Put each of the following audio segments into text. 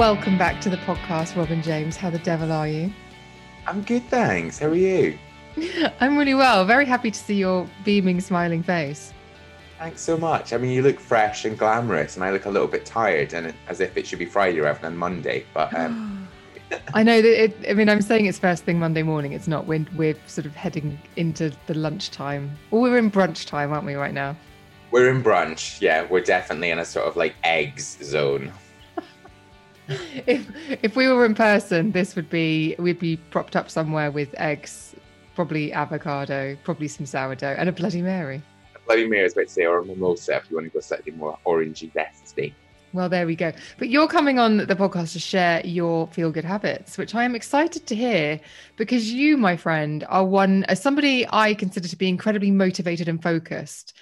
Welcome back to the podcast, Robin James. How the devil are you? I'm good, thanks. How are you? I'm really well. Very happy to see your beaming, smiling face. Thanks so much. I mean, you look fresh and glamorous, and I look a little bit tired, and as if it should be Friday rather than Monday. But um, I know that it, I mean, I'm saying it's first thing Monday morning. It's not. We're, we're sort of heading into the lunchtime. Well, we're in brunch time, aren't we, right now? we're in brunch. Yeah, we're definitely in a sort of like eggs zone. If if we were in person, this would be we'd be propped up somewhere with eggs, probably avocado, probably some sourdough, and a Bloody Mary. Bloody Mary is about to say, or a mimosa if you want to go slightly more orangey zesty. Well, there we go. But you're coming on the podcast to share your feel good habits, which I am excited to hear because you, my friend, are one as somebody I consider to be incredibly motivated and focused,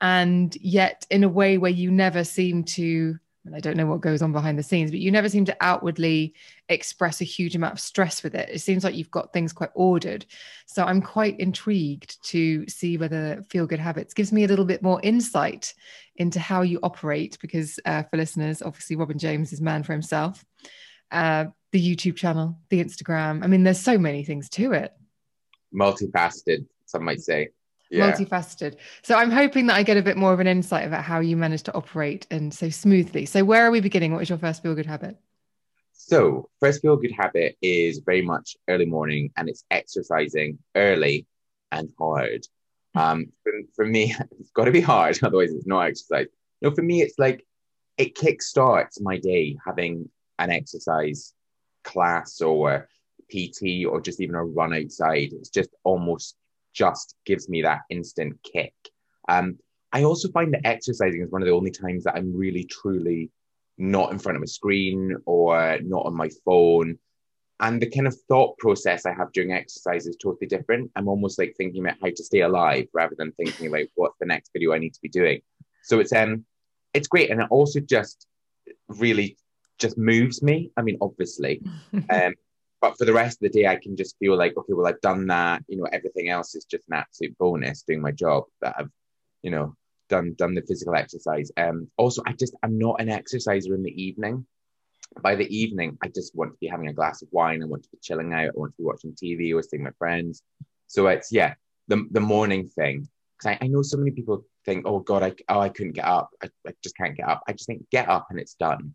and yet in a way where you never seem to. And I don't know what goes on behind the scenes, but you never seem to outwardly express a huge amount of stress with it. It seems like you've got things quite ordered. So I'm quite intrigued to see whether Feel Good Habits gives me a little bit more insight into how you operate. Because uh, for listeners, obviously, Robin James is man for himself. Uh, the YouTube channel, the Instagram. I mean, there's so many things to it. Multifaceted, some might say. Yeah. multifaceted. So I'm hoping that I get a bit more of an insight about how you manage to operate and so smoothly. So where are we beginning? What is your first feel good habit? So, first feel good habit is very much early morning and it's exercising early and hard. Um, for, for me, it's got to be hard, otherwise, it's not exercise. No, for me, it's like it kickstarts my day having an exercise class or PT or just even a run outside. It's just almost just gives me that instant kick. Um, I also find that exercising is one of the only times that I'm really truly not in front of a screen or not on my phone. And the kind of thought process I have during exercise is totally different. I'm almost like thinking about how to stay alive rather than thinking about what's the next video I need to be doing. So it's um it's great. And it also just really just moves me. I mean, obviously. um, but for the rest of the day, I can just feel like, okay, well, I've done that. You know, everything else is just an absolute bonus doing my job that I've, you know, done done the physical exercise. Um, also, I just I'm not an exerciser in the evening. By the evening, I just want to be having a glass of wine. I want to be chilling out. I want to be watching TV or seeing my friends. So it's yeah, the the morning thing. Because I, I know so many people think, oh God, I oh I couldn't get up. I, I just can't get up. I just think get up and it's done.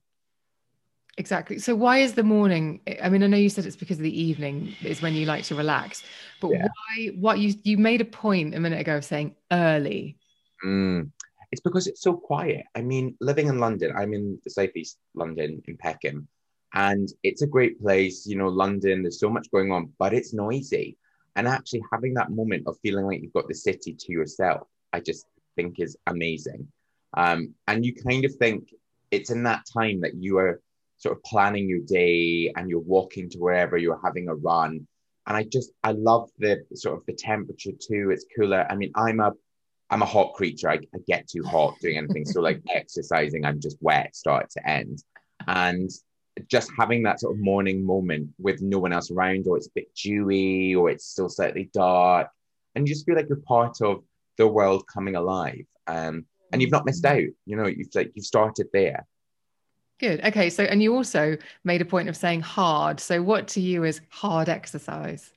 Exactly. So why is the morning? I mean, I know you said it's because of the evening is when you like to relax, but Yeah. why? What you you made a point a minute ago of saying early. Mm. It's because it's so quiet. I mean, living in London, I'm in the southeast London in Peckham, and it's a great place. You know, London, there's so much going on, but it's noisy. And actually, having that moment of feeling like you've got the city to yourself, I just think is amazing. Um, and you kind of think it's in that time that you are sort of planning your day and you're walking to wherever you're having a run. And I just, I love the sort of the temperature too. It's cooler. I mean, I'm a I'm a hot creature. I, I get too hot doing anything. so like exercising, I'm just wet start to end. And just having that sort of morning moment with no one else around, or it's a bit dewy, or it's still slightly dark, and you just feel like you're part of the world coming alive. Um, and you've not missed out. You know, you've like you've started there. Good. Okay. So, and you also made a point of saying hard. So, what to you is hard exercise?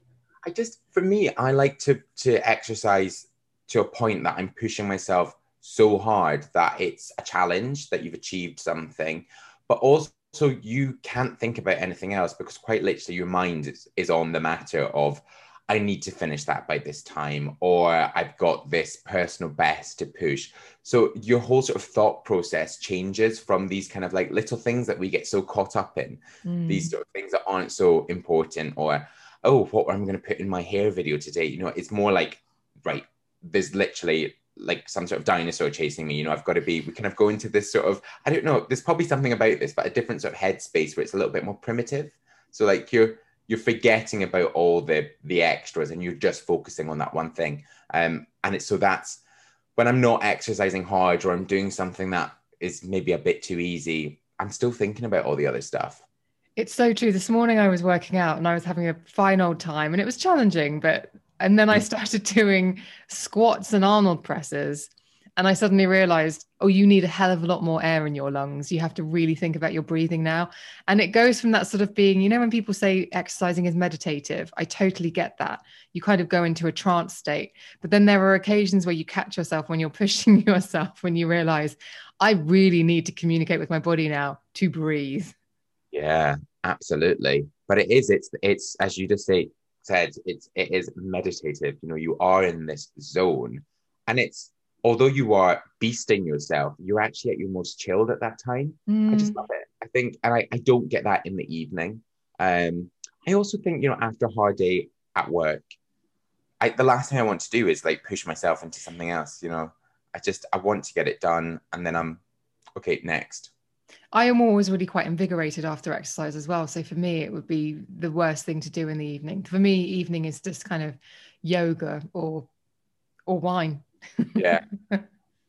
I just, for me, I like to to exercise to a point that I'm pushing myself so hard that it's a challenge that you've achieved something, but also you can't think about anything else because quite literally your mind is, is on the matter of I need to finish that by this time, or I've got this personal best to push. So your whole sort of thought process changes from these kind of like little things that we get so caught up in, mm. these sort of things that aren't so important, or oh, what I'm going to put in my hair video today. You know, it's more like, right, there's literally like some sort of dinosaur chasing me. You know, I've got to be, we kind of go into this sort of, I don't know, there's probably something about this, but a different sort of headspace where it's a little bit more primitive. So like you're, you're forgetting about all the the extras and you're just focusing on that one thing. Um and it's so that's when i'm not exercising hard or i'm doing something that is maybe a bit too easy i'm still thinking about all the other stuff. It's so true. This morning i was working out and i was having a fine old time and it was challenging but and then i mm. started doing squats and arnold presses and I suddenly realized, oh, you need a hell of a lot more air in your lungs. You have to really think about your breathing now. And it goes from that sort of being, you know, when people say exercising is meditative, I totally get that. You kind of go into a trance state. But then there are occasions where you catch yourself when you're pushing yourself, when you realize, I really need to communicate with my body now to breathe. Yeah, absolutely. But it is, it's, it's, as you just say, said, it's, it is meditative. You know, you are in this zone and it's, although you are beasting yourself, you're actually at your most chilled at that time. Mm. I just mm. love it. I think, and I, I don't get that in the evening. Um, I also think, you know, after a hard day at work, I, the last thing I want to do is like push myself into something else. You know, I just, I want to get it done and then I'm okay, next. I am always really quite invigorated after exercise as well. So for me, it would be the worst thing to do in the evening. For me, evening is just kind of yoga or or wine yeah.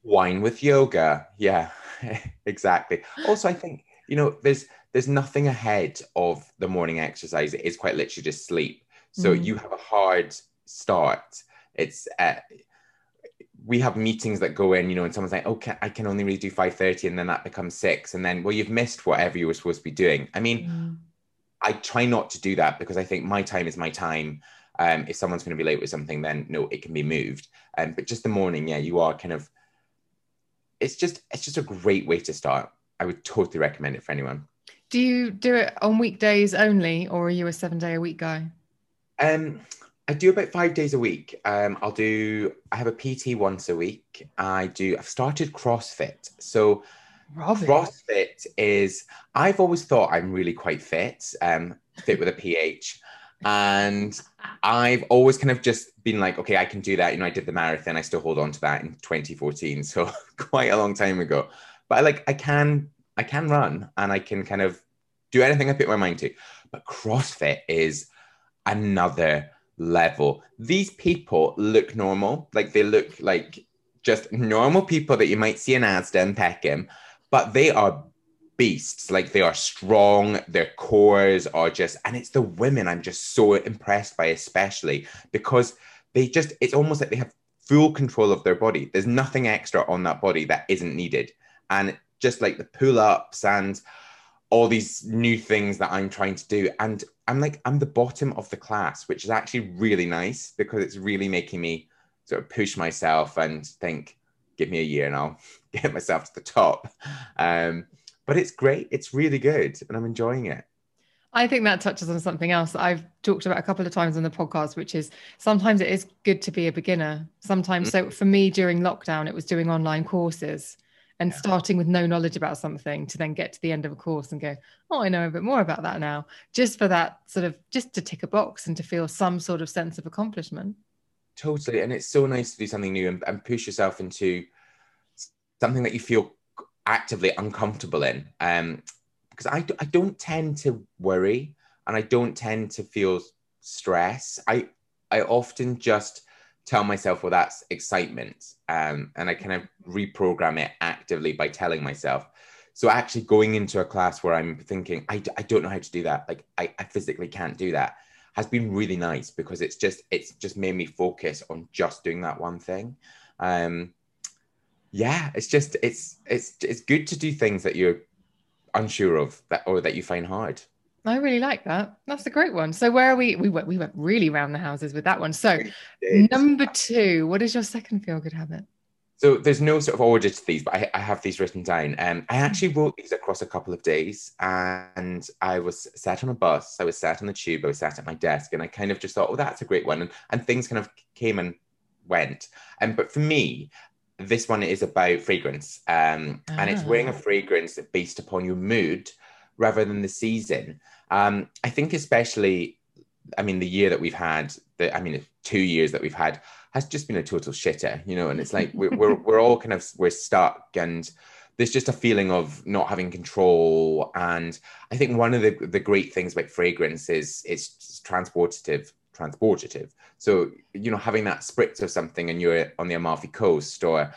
Wine with yoga. Yeah, exactly. Also, I think, you know, there's there's nothing ahead of the morning exercise. It is quite literally just sleep. So mm. you have a hard start. It's uh, we have meetings that go in, you know, and someone's like, "Okay, I can only really do five thirty, and then that becomes six, and then well, you've missed whatever you were supposed to be doing. I mean, mm. I try not to do that because I think my time is my time, um, if someone's going to be late with something, then no, it can be moved. Um, but just the morning, yeah, you are kind of. It's just it's just a great way to start. I would totally recommend it for anyone. Do you do it on weekdays only, or are you a seven day a week guy? Um, I do about five days a week. Um, I'll do. I have a PT once a week. I do. I've started CrossFit, so. Robin. CrossFit is. I've always thought I'm really quite fit. Um, fit with a PH and I've always kind of just been like, okay, I can do that. You know, I did the marathon. I still hold on to that in 2014, so quite a long time ago. But I like, I can, I can run, and I can kind of do anything I put my mind to. But CrossFit is another level. These people look normal, like they look like just normal people that you might see in Asda and Peckham, but they are beasts. Like they are strong, their cores are just, and it's the women I'm just so impressed by, especially because they just, it's almost like they have full control of their body. There's nothing extra on that body that isn't needed. And just like the pull ups and all these new things that I'm trying to do. And I'm like, I'm the bottom of the class, which is actually really nice because it's really making me sort of push myself and think, give me a year and I'll get myself to the top. Um, but it's great. It's really good, and I'm enjoying it. I think that touches on something else that I've talked about a couple of times on the podcast, which is sometimes it is good to be a beginner. Sometimes, mm-hmm. so for me during lockdown, it was doing online courses and yeah. starting with no knowledge about something to then get to the end of a course and go, oh, I know a bit more about that now, just for that sort of just to tick a box and to feel some sort of sense of accomplishment. Totally. And it's so nice to do something new and, and push yourself into something that you feel actively uncomfortable in um, because I, I don't tend to worry and I don't tend to feel stress. I I often just tell myself, well, that's excitement. Um, and I kind of reprogram it actively by telling myself. So actually going into a class where I'm thinking, I, I don't know how to do that. Like I, I physically can't do that has been really nice because it's just, it's just made me focus on just doing that one thing. Um, yeah, it's just it's it's it's good to do things that you're unsure of that or that you find hard. I really like that. That's a great one. So where are we? We went we went really round the houses with that one. So number two, what is your second feel good habit? So there's no sort of order to these, but I, I have these written down. Um, I actually wrote these across a couple of days, and I was sat on a bus, I was sat on the tube, I was sat at my desk, and I kind of just thought, oh, that's a great one, and, and things kind of came and went. And um, but for me, this one is about fragrance, um, and it's wearing a Ah. fragrance based upon your mood rather than the season. Um, I think especially, I mean, the year that we've had, the I mean, two years that we've had has just been a total shitter, you know. And it's like we're we're, we're all kind of we're stuck, and there's just a feeling of not having control. And I think one of the the great things about fragrance is it's transportative, transportative. So you know, having that spritz of something, and you're on the Amalfi Coast or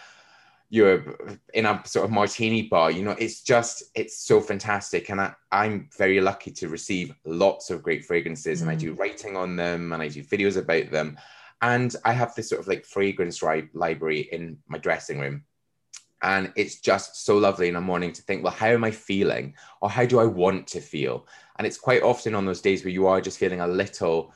you're in a sort of martini bar you know it's just it's so fantastic. And I, i'm very lucky to receive lots of great fragrances and i do mm. writing on them and i do videos about them. And i have this sort of like fragrance ri- library in my dressing room. And it's just so lovely in the morning to think well how am i feeling? Or how do i want to feel? And it's quite often on those days where you are just feeling a little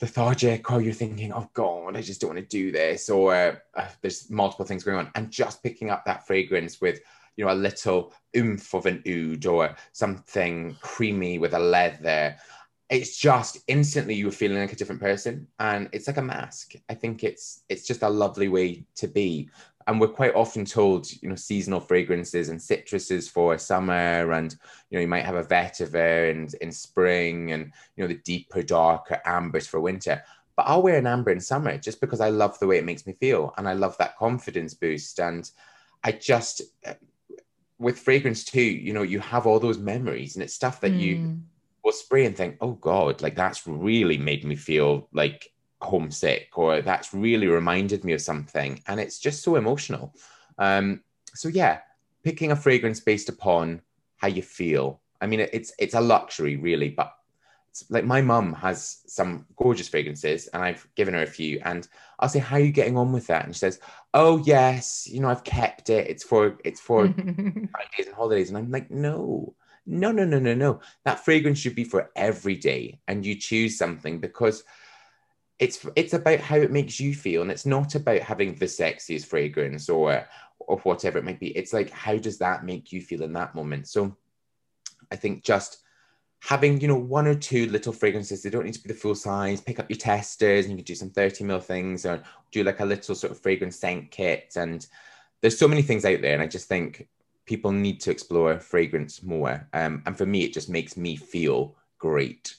lethargic or you're thinking oh god i just don't want to do this or uh, there's multiple things going on. And just picking up that fragrance with you know a little oomph of an oud or something creamy with a leather it's just instantly you're feeling like a different person. And it's like a mask. I think it's it's just a lovely way to be and we're quite often told you know seasonal fragrances and citruses for summer and you know you might have a vetiver and in spring and you know the deeper darker ambers for winter but i'll wear an amber in summer just because i love the way it makes me feel and i love that confidence boost and i just uh, with fragrance too you know you have all those memories and it's stuff that you Mm. will spray and think oh god like that's really made me feel like homesick or that's really reminded me of something and it's just so emotional. Um so yeah picking a fragrance based upon how you feel. I mean it's it's a luxury really but it's like my mum has some gorgeous fragrances and i've given her a few and i'll say how are you getting on with that? And she says oh yes you know i've kept it. It's for it's for holidays and holidays. And i'm like no no no no no no. That fragrance should be for every day and you choose something because it's it's about how it makes you feel and it's not about having the sexiest fragrance or or whatever it might be. It's like how does that make you feel in that moment? So i think just having you know one or two little fragrances they don't need to be the full size pick up your testers and you can do some 30 mil things or do like a little sort of fragrance scent kit. And there's so many things out there and i just think people need to explore fragrance more. Um, and for me it just makes me feel great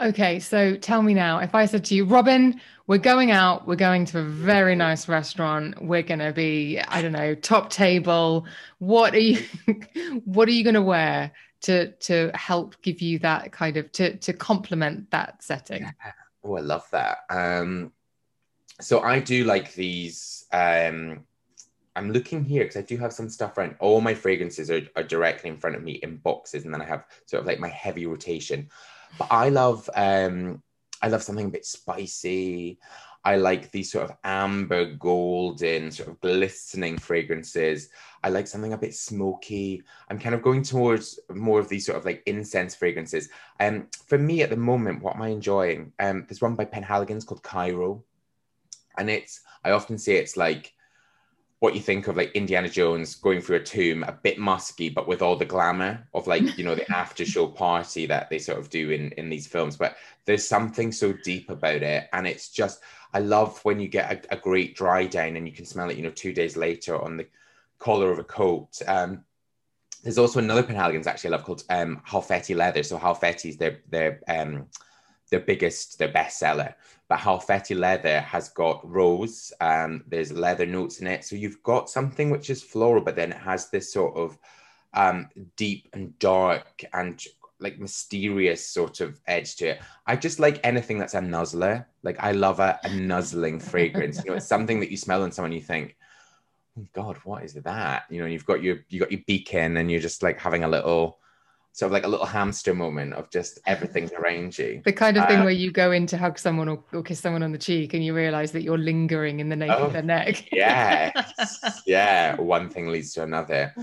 Okay, so tell me now, if I said to you, Robin, we're going out, we're going to a very nice restaurant, we're gonna be, I don't know, top table. What are you what are you gonna wear to to help give you that kind of to to complement that setting? Oh, I love that. Um, so I do like these. Um, I'm looking here because I do have some stuff around. All my fragrances are, are directly in front of me in boxes, and then I have sort of like my heavy rotation. But I love, um, I love something a bit spicy. I like these sort of amber, golden, sort of glistening fragrances. I like something a bit smoky. I'm kind of going towards more of these sort of like incense fragrances. Um, for me at the moment, what am I enjoying? Um, there's one by Penhaligon's called Cairo, and it's I often say it's like what you think of like Indiana Jones going through a tomb, a bit musky, but with all the glamour of like you know the after show party that they sort of do in in these films. But there's something so deep about it, and it's just I love when you get a, a great dry down and you can smell it, you know, two days later on the collar of a coat. Um, there's also another Penhaligon's actually I love called um, Halfeti Leather. So Halfeti is their their um, their biggest, their best seller. But Halfeti Leather has got rose. Um, there's leather notes in it, so you've got something which is floral, but then it has this sort of um, deep and dark and like mysterious sort of edge to it. I just like anything that's a nuzzler. Like I love a, a nuzzling fragrance. You know, it's something that you smell on someone, you think, oh God, what is that? You know, you've got your you got your beacon, and you're just like having a little sort of like a little hamster moment of just everything's around you. The kind of thing Uh, where you go in to hug someone or, or kiss someone on the cheek and you realize that you're lingering in the nape Oh, of their neck. yeah. yeah. One thing leads to another.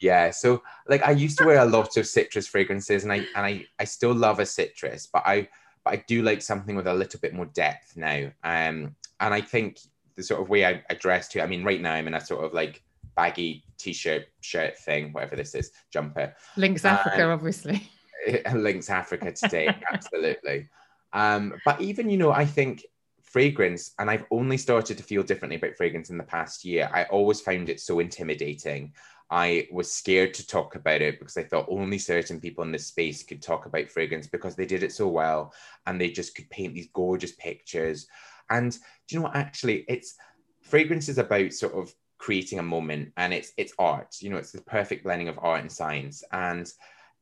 Yeah, so like I used to wear a lot of citrus fragrances, and I and I I still love a citrus, but I but I do like something with a little bit more depth now. Um, and I think the sort of way I, I dress too. I mean, right now I'm in a sort of like baggy t-shirt, shirt thing, whatever this is, jumper. Lynx Africa, obviously. Lynx Africa today, absolutely. Um, but even you know, I think fragrance, and I've only started to feel differently about fragrance in the past year. I always found it so intimidating. I was scared to talk about it because I thought only certain people in this space could talk about fragrance because they did it so well and they just could paint these gorgeous pictures. And do you know what? Actually, it's fragrance is about sort of creating a moment and it's it's art. You know, it's the perfect blending of art and science. And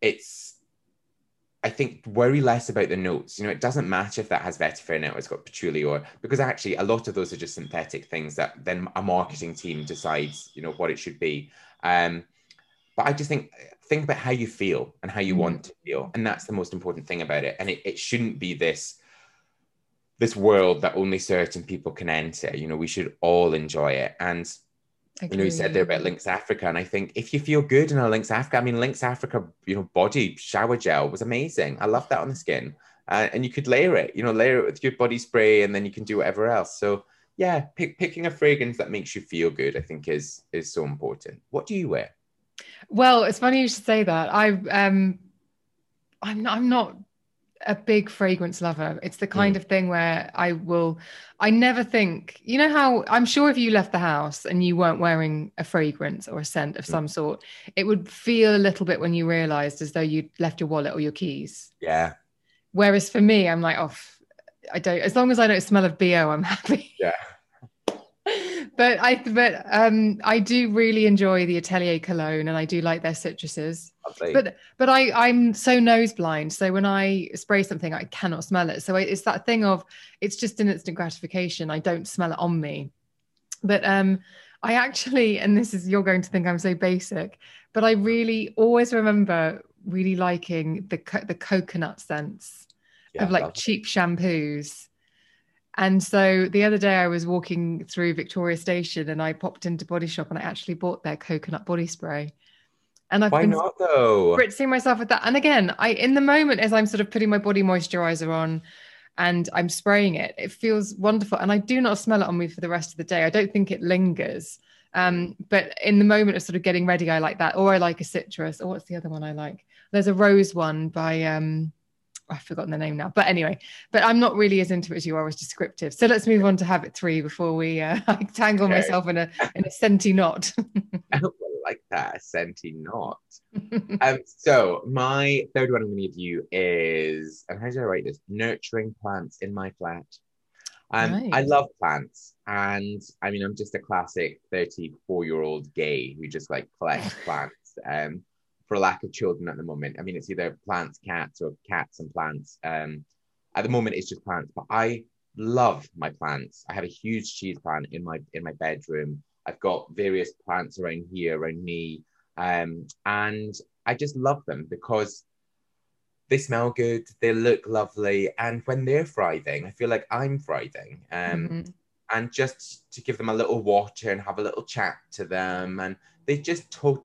it's I think worry less about the notes. You know, it doesn't matter if that has vetiver in it or it's got patchouli or because actually a lot of those are just synthetic things that then a marketing team decides, you know, what it should be. Um, but I just think think about how you feel and how you mm. want to feel, and that's the most important thing about it. And it, it shouldn't be this this world that only certain people can enter. You know, we should all enjoy it. And you know, you said there about Lynx Africa, and I think if you feel good in a Lynx Africa, I mean, Lynx Africa, you know, body shower gel was amazing. I love that on the skin, uh, and you could layer it. You know, layer it with your body spray, and then you can do whatever else. So yeah, pick, picking a fragrance that makes you feel good, I think, is is so important. What do you wear? Well, it's funny you should say that. I um, I'm not, I'm not a big fragrance lover. It's the kind mm. of thing where I will, I never think, you know, how I'm sure if you left the house and you weren't wearing a fragrance or a scent of mm. some sort, it would feel a little bit when you realized as though you'd left your wallet or your keys. Yeah. Whereas for me, I'm like, oh, I don't, as long as I don't smell of BO, I'm happy. Yeah. but I, but um, I do really enjoy the Atelier cologne, and I do like their citruses. Lovely. But but I I'm so nose blind, so when I spray something, I cannot smell it. So it's that thing of it's just an instant gratification. I don't smell it on me. But um, I actually, and this is you're going to think I'm so basic, but I really always remember really liking the the coconut scents yeah, of like cheap shampoos and so the other day I was walking through Victoria Station and I popped into Body Shop and I actually bought their coconut body spray. And I've Why been not though? spritzing myself with that. And again, I in the moment as I'm sort of putting my body moisturizer on and I'm spraying it, it feels wonderful. And I do not smell it on me for the rest of the day. I don't think it lingers. Um, but in the moment of sort of getting ready, I like that. Or I like a citrus. Or what's the other one I like? There's a rose one by um I've forgotten the name now. But anyway, but I'm not really as into it as you are as descriptive. So let's move on to habit three before we uh, I tangle okay. myself in a in a senti knot. I don't like that, a senti knot. um, so my third one I'm going to give you is, and how do I write this? Nurturing plants in my flat. Um, right. I love plants, and I mean, I'm just a classic 34 year old gay who just like collects plants. Um, for lack of children at the moment. I mean, it's either plants, cats, or cats and plants. Um, at the moment, it's just plants, but I love my plants. I have a huge cheese plant in my in my bedroom. I've got various plants around here, around me, um, and I just love them because they smell good, they look lovely, and when they're thriving, I feel like I'm thriving. Um, mm-hmm. And just to give them a little water and have a little chat to them, and they just totally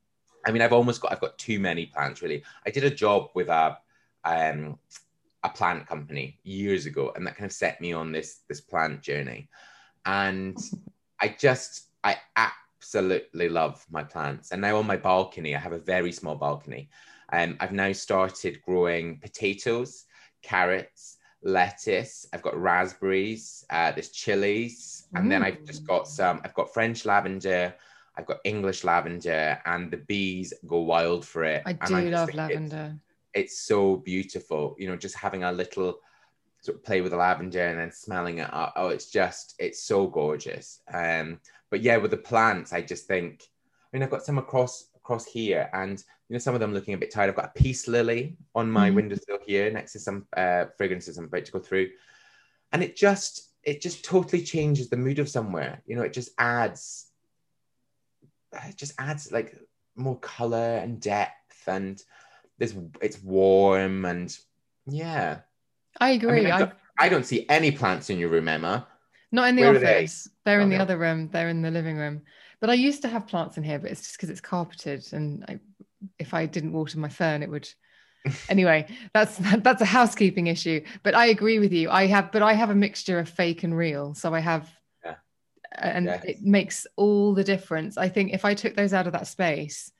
I mean, I've almost got I've got too many plants really. I did a job with a um a plant company years ago, and that kind of set me on this this plant journey. And I just I absolutely love my plants. And now on my balcony, I have a very small balcony. Um, I've now started growing potatoes, carrots, lettuce. I've got raspberries. Uh, there's chilies, and then I've just got some. I've got French lavender. I've got English lavender, and the bees go wild for it. I And do just love think it's- lavender. it's so beautiful. You know, just having a little sort of play with the lavender and then smelling it up. Oh, it's just it's so gorgeous. Um, but yeah, with the plants, I just think. I mean, I've got some across across here, and you know, some of them looking a bit tired. I've got a peace lily on my Mhm. windowsill here, next to some uh, fragrances I'm about to go through, and it just it just totally changes the mood of somewhere. You know, it just adds Uh, it just adds like more color and depth and there's it's warm and yeah I agree. I, I, don't, I don't see any plants in your room emma not in the where office. They? are in Oh, the no. other room. They're in the living room. But I used to have plants in here, but it's just because it's carpeted, and I, if I didn't water my fern, it would. anyway, that's that's a housekeeping issue. But I agree with you. I have, but I have a mixture of fake and real. So I have. And Yes. it makes all the difference. I think if I took those out of that space,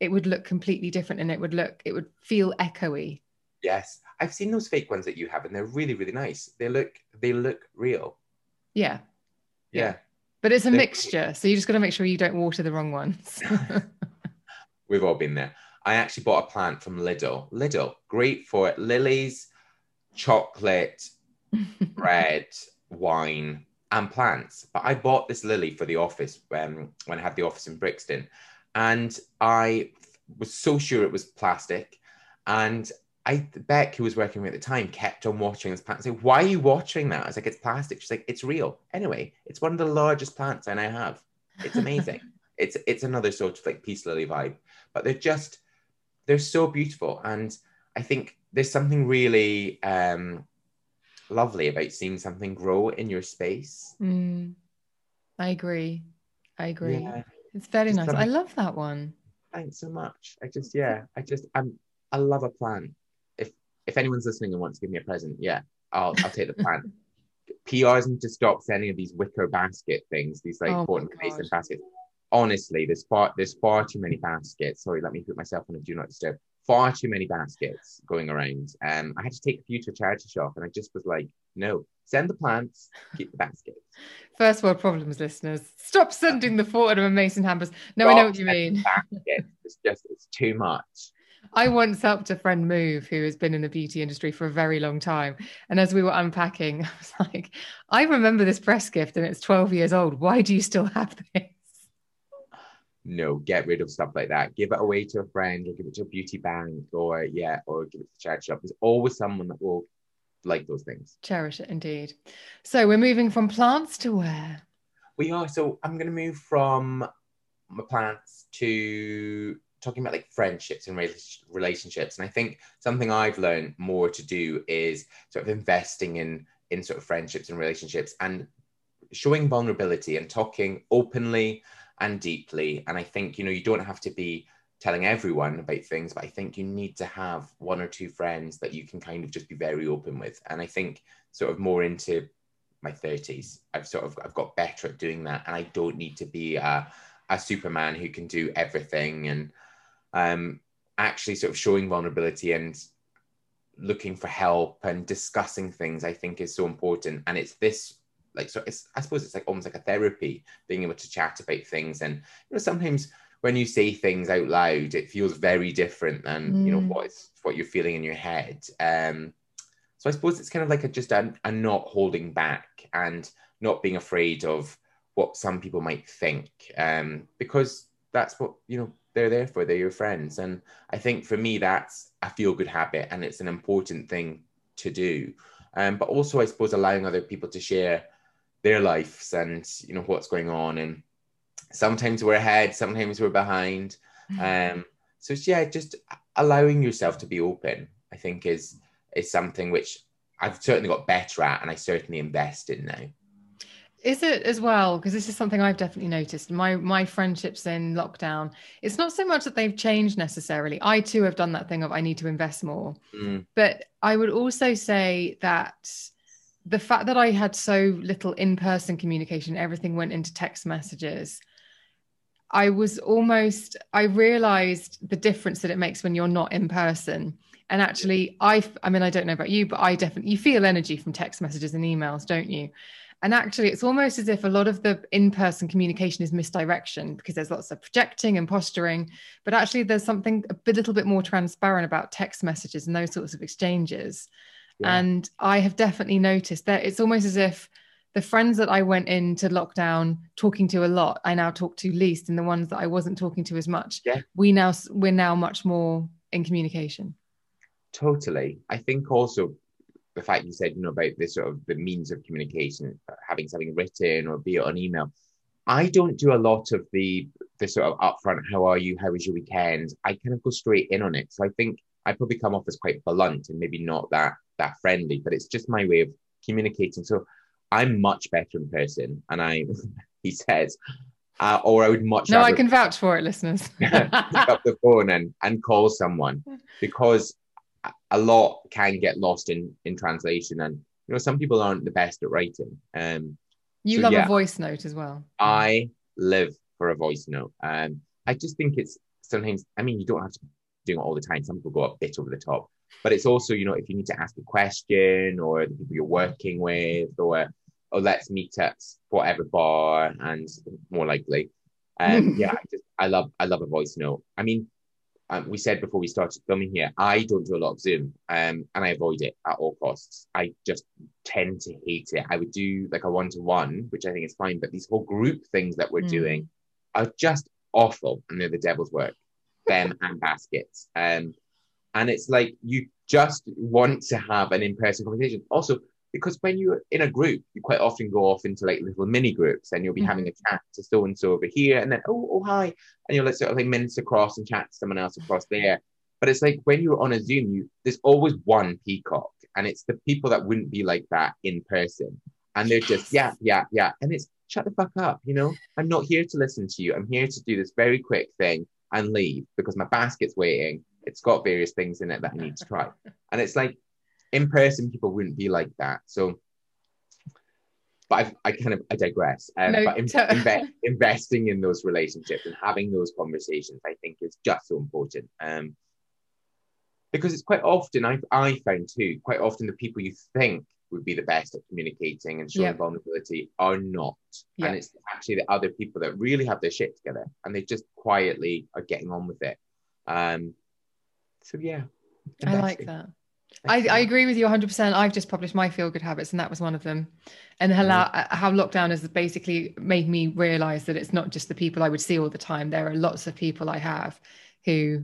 it would look completely different, and it would look, it would feel echoey. yes i've seen those fake ones that you have and they're really really nice they look they look real Yeah. yeah, But it's a They- mixture. So you just got to make sure you don't water the wrong ones. we've all been there i actually bought a plant from lidl lidl great for it lilies chocolate bread, wine, and plants. But I bought this lily for the office um, when I had the office in Brixton, and I was so sure it was plastic. And I Beck, who was working with me at the time, kept on watching this plant. I said, "Why are you watching that?" I was like, "It's plastic." She's like, "It's real." Anyway, it's one of the largest plants I now have. It's amazing. it's it's another sort of like peace lily vibe, but they're just they're so beautiful, and I think there's something really um, lovely about seeing something grow in your space. Mm, I agree. I agree. Yeah. It's very Just nice. something- I love that one. Thanks so much. I just yeah, I just I'm I love a plant. If if anyone's listening and wants to give me a present, yeah, I'll I'll take the plant. PRs need to stop sending of these wicker basket things, these like Oh mason baskets. Honestly, there's far there's far too many baskets. Sorry, let me put myself on a do not disturb. Far too many baskets going around. Um, I had to take a few to a charity shop, and I just was like, no, send the plants, keep the baskets. First world problems, listeners. Stop sending the Fortnum and Mason hampers. No, I know what you mean. It's just it's too much. I once helped a friend move who has been in the beauty industry for a very long time. And as we were unpacking, I was like, I remember this press gift and it's 12 years old. Why do you still have this? No, get rid of stuff like that. Give it away to a friend or give it to a beauty bank or yeah, or give it to the charity shop. There's always someone that will like those things. Cherish it indeed. So we're moving from plants to where? We are so I'm gonna move from my plants to talking about like friendships and relationships. And I think something I've learned more to do is sort of investing in in sort of friendships and relationships and showing vulnerability and talking openly and deeply. And I think, you know, you don't have to be telling everyone about things, but I think you need to have one or two friends that you can kind of just be very open with. And I think sort of more into my 30s, I've sort of I've got better at doing that. And I don't need to be a, a superman who can do everything and um actually sort of showing vulnerability and looking for help and discussing things I think is so important. And it's this like so it's I suppose it's like almost like a therapy, being able to chat about things. And you know, sometimes when you say things out loud, it feels very different than you know Mm. what is what you're feeling in your head. Um so I suppose it's kind of like a just a, a not holding back and not being afraid of what some people might think. Um because that's what you know they're there for. They're your friends, and I think for me that's a feel good habit, and it's an important thing to do. Um, but also, I suppose allowing other people to share their lives and you know what's going on, and sometimes we're ahead, sometimes we're behind. Um, so yeah, just allowing yourself to be open, I think, is is something which I've certainly got better at, and I certainly invest in now. Is it as well? Because this is something I've definitely noticed. My my friendships in lockdown. It's not so much that they've changed necessarily. I too have done that thing of I need to invest more. Mm. But I would also say that the fact that I had so little in-person communication, everything went into text messages. I was almost I realized the difference that it makes when you're not in person. And actually, I I mean I don't know about you, but I definitely you feel energy from text messages and emails, don't you? And actually, it's almost as if a lot of the in person communication is misdirection because there's lots of projecting and posturing. But actually, there's something a little bit more transparent about text messages and those sorts of exchanges. Yeah. And I have definitely noticed that it's almost as if the friends that I went into lockdown talking to a lot, I now talk to least, and the ones that I wasn't talking to as much, Yeah. we now we're now much more in communication. Totally. I think also the fact you said, you know, about this sort of the means of communication, uh, having something written or be it on email. I don't do a lot of the the sort of upfront, how are you? How was your weekend? I kind of go straight in on it. So I think I probably come off as quite blunt and maybe not that that friendly, but it's just my way of communicating. So I'm much better in person. And I he says, uh, or I would much No, I can vouch for it, listeners. pick up the phone and and call someone because a- lot can get lost in in translation and you know some people aren't the best at writing um you So, love yeah. a voice note as well. i live for a voice note um i just think it's sometimes i mean you don't have to do it all the time some people go a bit over the top but it's also you know if you need to ask a question or the people you're working with or or let's meet at whatever bar and more likely um yeah I just i love i love a voice note i mean um, we said before we started filming here, I don't do a lot of Zoom, um, and I avoid it at all costs. I just tend to hate it. I would do like a one to one, which I think is fine, but these whole group things that we're Mm. doing are just awful, and they're the devil's work. Them and baskets, um, and it's like you just want to have an in-person conversation. Also, because when you're in a group, you quite often go off into like little mini groups, and you'll be Mhm. having a chat to so and so over here, and then oh, oh hi, and you'll like sort of like mince across and chat to someone else across there. But it's like when you're on a Zoom, you there's always one peacock, and it's the people that wouldn't be like that in person, and they're just yeah, yeah, yeah, and it's shut the fuck up, you know. I'm not here to listen to you. I'm here to do this very quick thing and leave because my basket's waiting. It's got various things in it that I need to try, and it's like in person people wouldn't be like that. So. But I've, I kind of I digress. Um, No, but in, inve- investing in those relationships and having those conversations, I think, is just so important. Um, because it's quite often I I found too quite often the people you think would be the best at communicating and showing Yeah. vulnerability are not, Yeah. and it's actually the other people that really have their shit together and they just quietly are getting on with it. Um, so yeah, I like that. I, I agree with you 100%. I've just published my feel good habits, and that was one of them. And how, how lockdown has basically made me realize that it's not just the people I would see all the time. There are lots of people I have who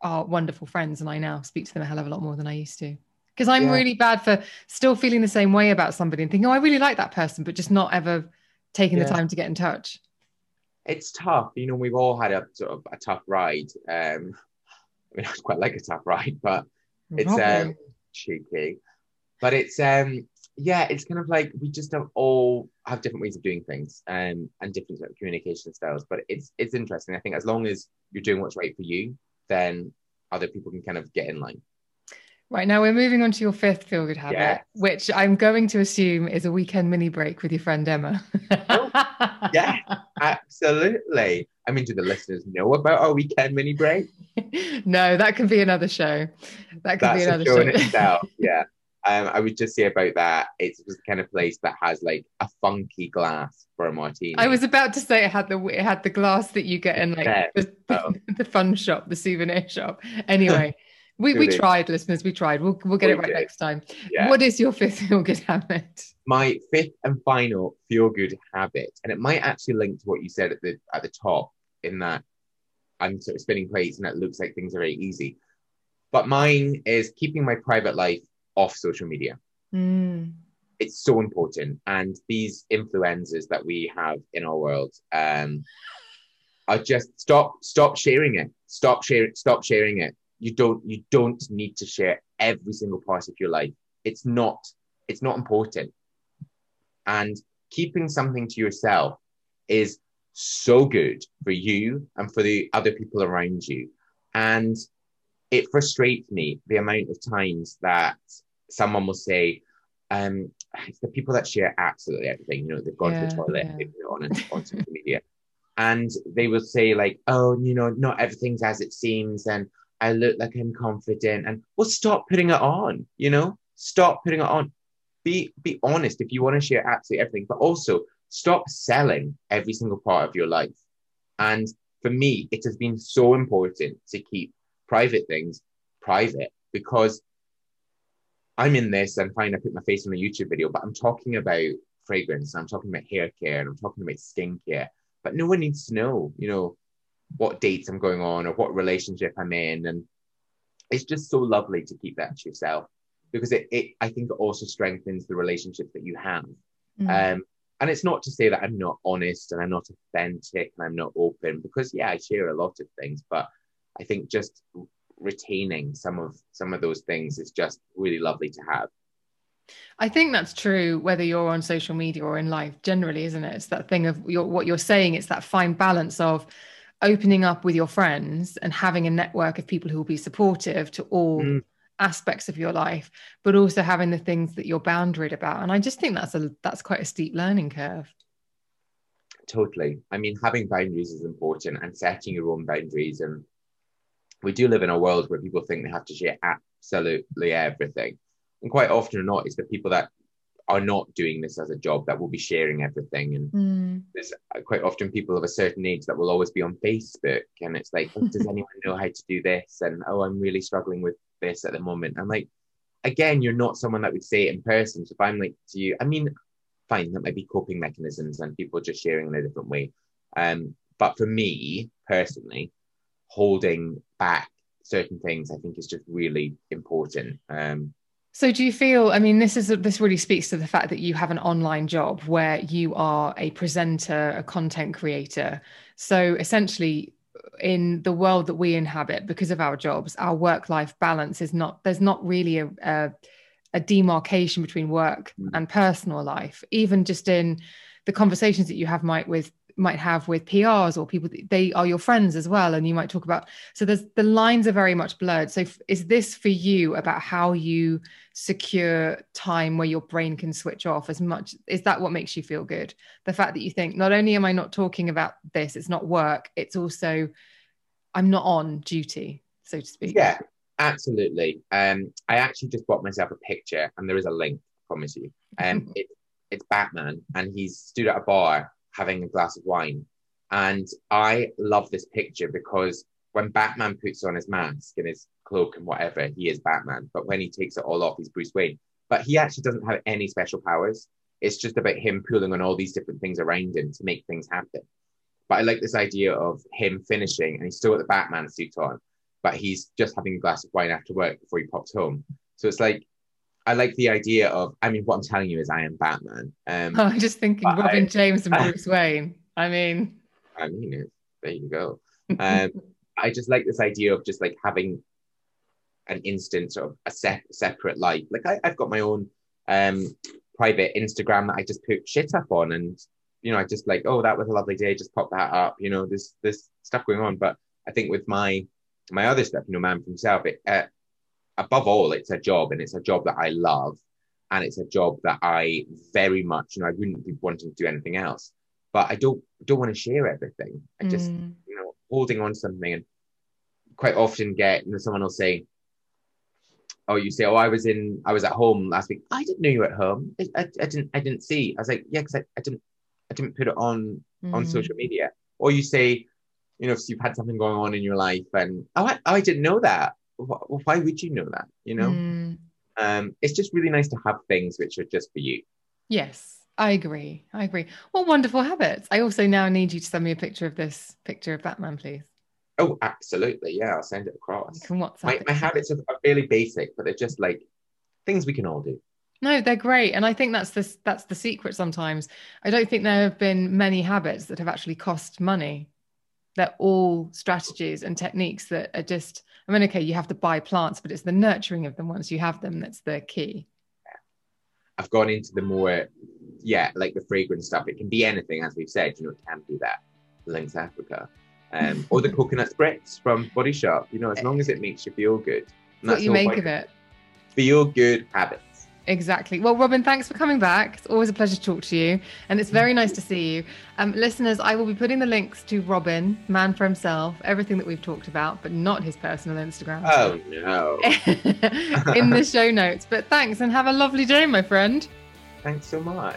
are wonderful friends, and I now speak to them a hell of a lot more than I used to. Because I'm Yeah. really bad for still feeling the same way about somebody and thinking, oh, I really like that person, but just not ever taking the time to get in touch. it's tough. You know, we've all had a sort of a tough ride. Um, I mean, I quite like a ride, but it's um, cheeky. But it's um, yeah, it's kind of like we just don't all have different ways of doing things um, and different communication styles. But it's it's interesting. I think as long as you're doing what's right for you, then other people can kind of get in line. Right now, we're moving on to your fifth feel good habit, Yes. which I'm going to assume is a weekend mini break with your friend Emma. Yeah, absolutely. I mean, do the listeners know about our weekend mini break? no, that can be another show. That could be That's a another show in itself. Yeah. Um, I would just say about that, it's the kind of place that has like a funky glass for a martini. I was about to say it had the it had the glass that you get in like Yeah. the, the, Oh. the fun shop, the souvenir shop. Anyway, we, we tried, listeners. We tried. We'll we'll get We it right did. next time. Yeah. What is your fifth feel good habit? my fifth and final feel good habit, and it might actually link to what you said at the at the top, in that I'm sort of spinning plates and it looks like things are very easy. But mine is keeping my private life off social media. Mm. It's so important. And these influencers that we have in our world um, are just stop, stop sharing it. Stop sharing, stop sharing it. You don't, you don't need to share every single part of your life. It's not, it's not important. And keeping something to yourself is so good for you and for the other people around you. And it frustrates me the amount of times that someone will say, um, it's the people that share absolutely everything. You know, they've gone Yeah, to the toilet, yeah. they've on, on social media. And they will say, like, oh, you know, not everything's as it seems. And I look like I'm confident. And well, stop putting it on, you know, stop putting it on. Be be honest if you want to share absolutely everything, but also stop selling every single part of your life. And for me, it has been so important to keep private things private because I'm in this and fine, I put my face on a YouTube video, but I'm talking about fragrance, and I'm talking about hair care, and I'm talking about skincare. But no one needs to know, you know, what dates I'm going on or what relationship I'm in. And it's just so lovely to keep that to yourself because it, it I think it also strengthens the relationships that you have. Mm. Um, and it's not to say that I'm not honest and I'm not authentic and I'm not open because yeah, I share a lot of things, but I think just retaining some of some of those things is just really lovely to have. I think that's true whether you're on social media or in life generally, isn't it? It's that thing of your, what you're saying. It's that fine balance of opening up with your friends and having a network of people who will be supportive to all Mm. aspects of your life, but also having the things that you're boundaried about. And I just think that's a that's quite a steep learning curve. Totally. I mean, having boundaries is important and setting your own boundaries. And we do live in a world where people think they have to share absolutely everything. And quite often or not, it's the people that are not doing this as a job that will be sharing everything. And there's quite often people of a certain age that will always be on Facebook. And it's like, oh, does anyone know how to do this? And oh, I'm really struggling with this at the moment. I'm like, again, you're not someone that would say it in person. So if I'm like to you, I mean, fine, that might be coping mechanisms and people just sharing in a different way. Um, but for me personally, holding back certain things, I think is just really important. Um, So do you feel I mean this is this really speaks to the fact that you have an online job where you are a presenter, a content creator. So essentially in the world that we inhabit because of our jobs, our work life balance is not there's not really a, a a demarcation between work Mm. and personal life even just in the conversations that you have Mike, with might have with PRs or people they are your friends as well and you might talk about so there's the lines are very much blurred so f- is this for you about how you secure time where your brain can switch off as much is that what makes you feel good the fact that you think not only am I not talking about this it's not work it's also I'm not on duty so to speak Yeah, absolutely. Um, I actually just bought myself a picture, and there is a link. I promise you. Um, it, it's Batman, and he's stood at a bar having a glass of wine, and I love this picture because when Batman puts on his mask and his cloak and whatever, he is Batman. But when he takes it all off, he's Bruce Wayne. But he actually doesn't have any special powers. It's just about him pulling on all these different things around him to make things happen. But I like this idea of him finishing and he's still got the Batman suit on, but he's just having a glass of wine after work before he pops home. So it's like, I like the idea of, I mean, what I'm telling you is I am Batman. Um, I'm just thinking Robin I- James and Bruce Wayne. I mean, I mean, it, there you go. Um, I just like this idea of just like having an instant sort of a se- separate life. Like I, I've got my own um, private Instagram that I just put shit up on, and you know, I just like, oh, that was a lovely day. Just pop that up. You know, there's there's stuff going on. But I think with my my other stuff, you know, man for himself, it uh, above all, it's a job, and it's a job that I love, and it's a job that I very much, you know, I wouldn't be wanting to do anything else. But I don't don't want to share everything. I just mm, you know, holding on to something and quite often get, you know, someone will say, Oh, you say, Oh, I was in I was at home last week. I didn't know you were at home. I, I, I didn't I didn't see. I was like, Yeah, because I, I didn't I didn't put it on on mm. social media. Or you say, you know, if you've had something going on in your life and oh I, oh, I didn't know that. Wh- Why would you know that? You know? Mm, Um, it's just really nice to have things which are just for you. yes, I agree. I agree. What wonderful habits. I also now need you to send me a picture of this picture of Batman, please. Oh, absolutely. Yeah, I'll send it across. You can WhatsApp. My, it my habits are, are fairly basic, but they're just like things we can all do. No, they're great, and I think that's the that's the secret. Sometimes I don't think there have been many habits that have actually cost money. They're all strategies and techniques that are just. I mean, okay, you have to buy plants, but it's the nurturing of them once you have them that's the key. I've gone into the more, yeah, like the fragrance stuff. It can be anything, as we've said. You know, it can be that Lynx Africa, um, or the coconut spritz from Body Shop. You know, as long as it makes you feel good. And What you make of it. Feel good habits. Exactly. Well, Robin, thanks for coming back. It's always a pleasure to talk to you. And it's very nice to see you. Um, listeners, I will be putting the links to Robin, man for himself, everything that we've talked about, but not his personal Instagram. Oh no! in the show notes. But thanks and have a lovely day, my friend. Thanks so much.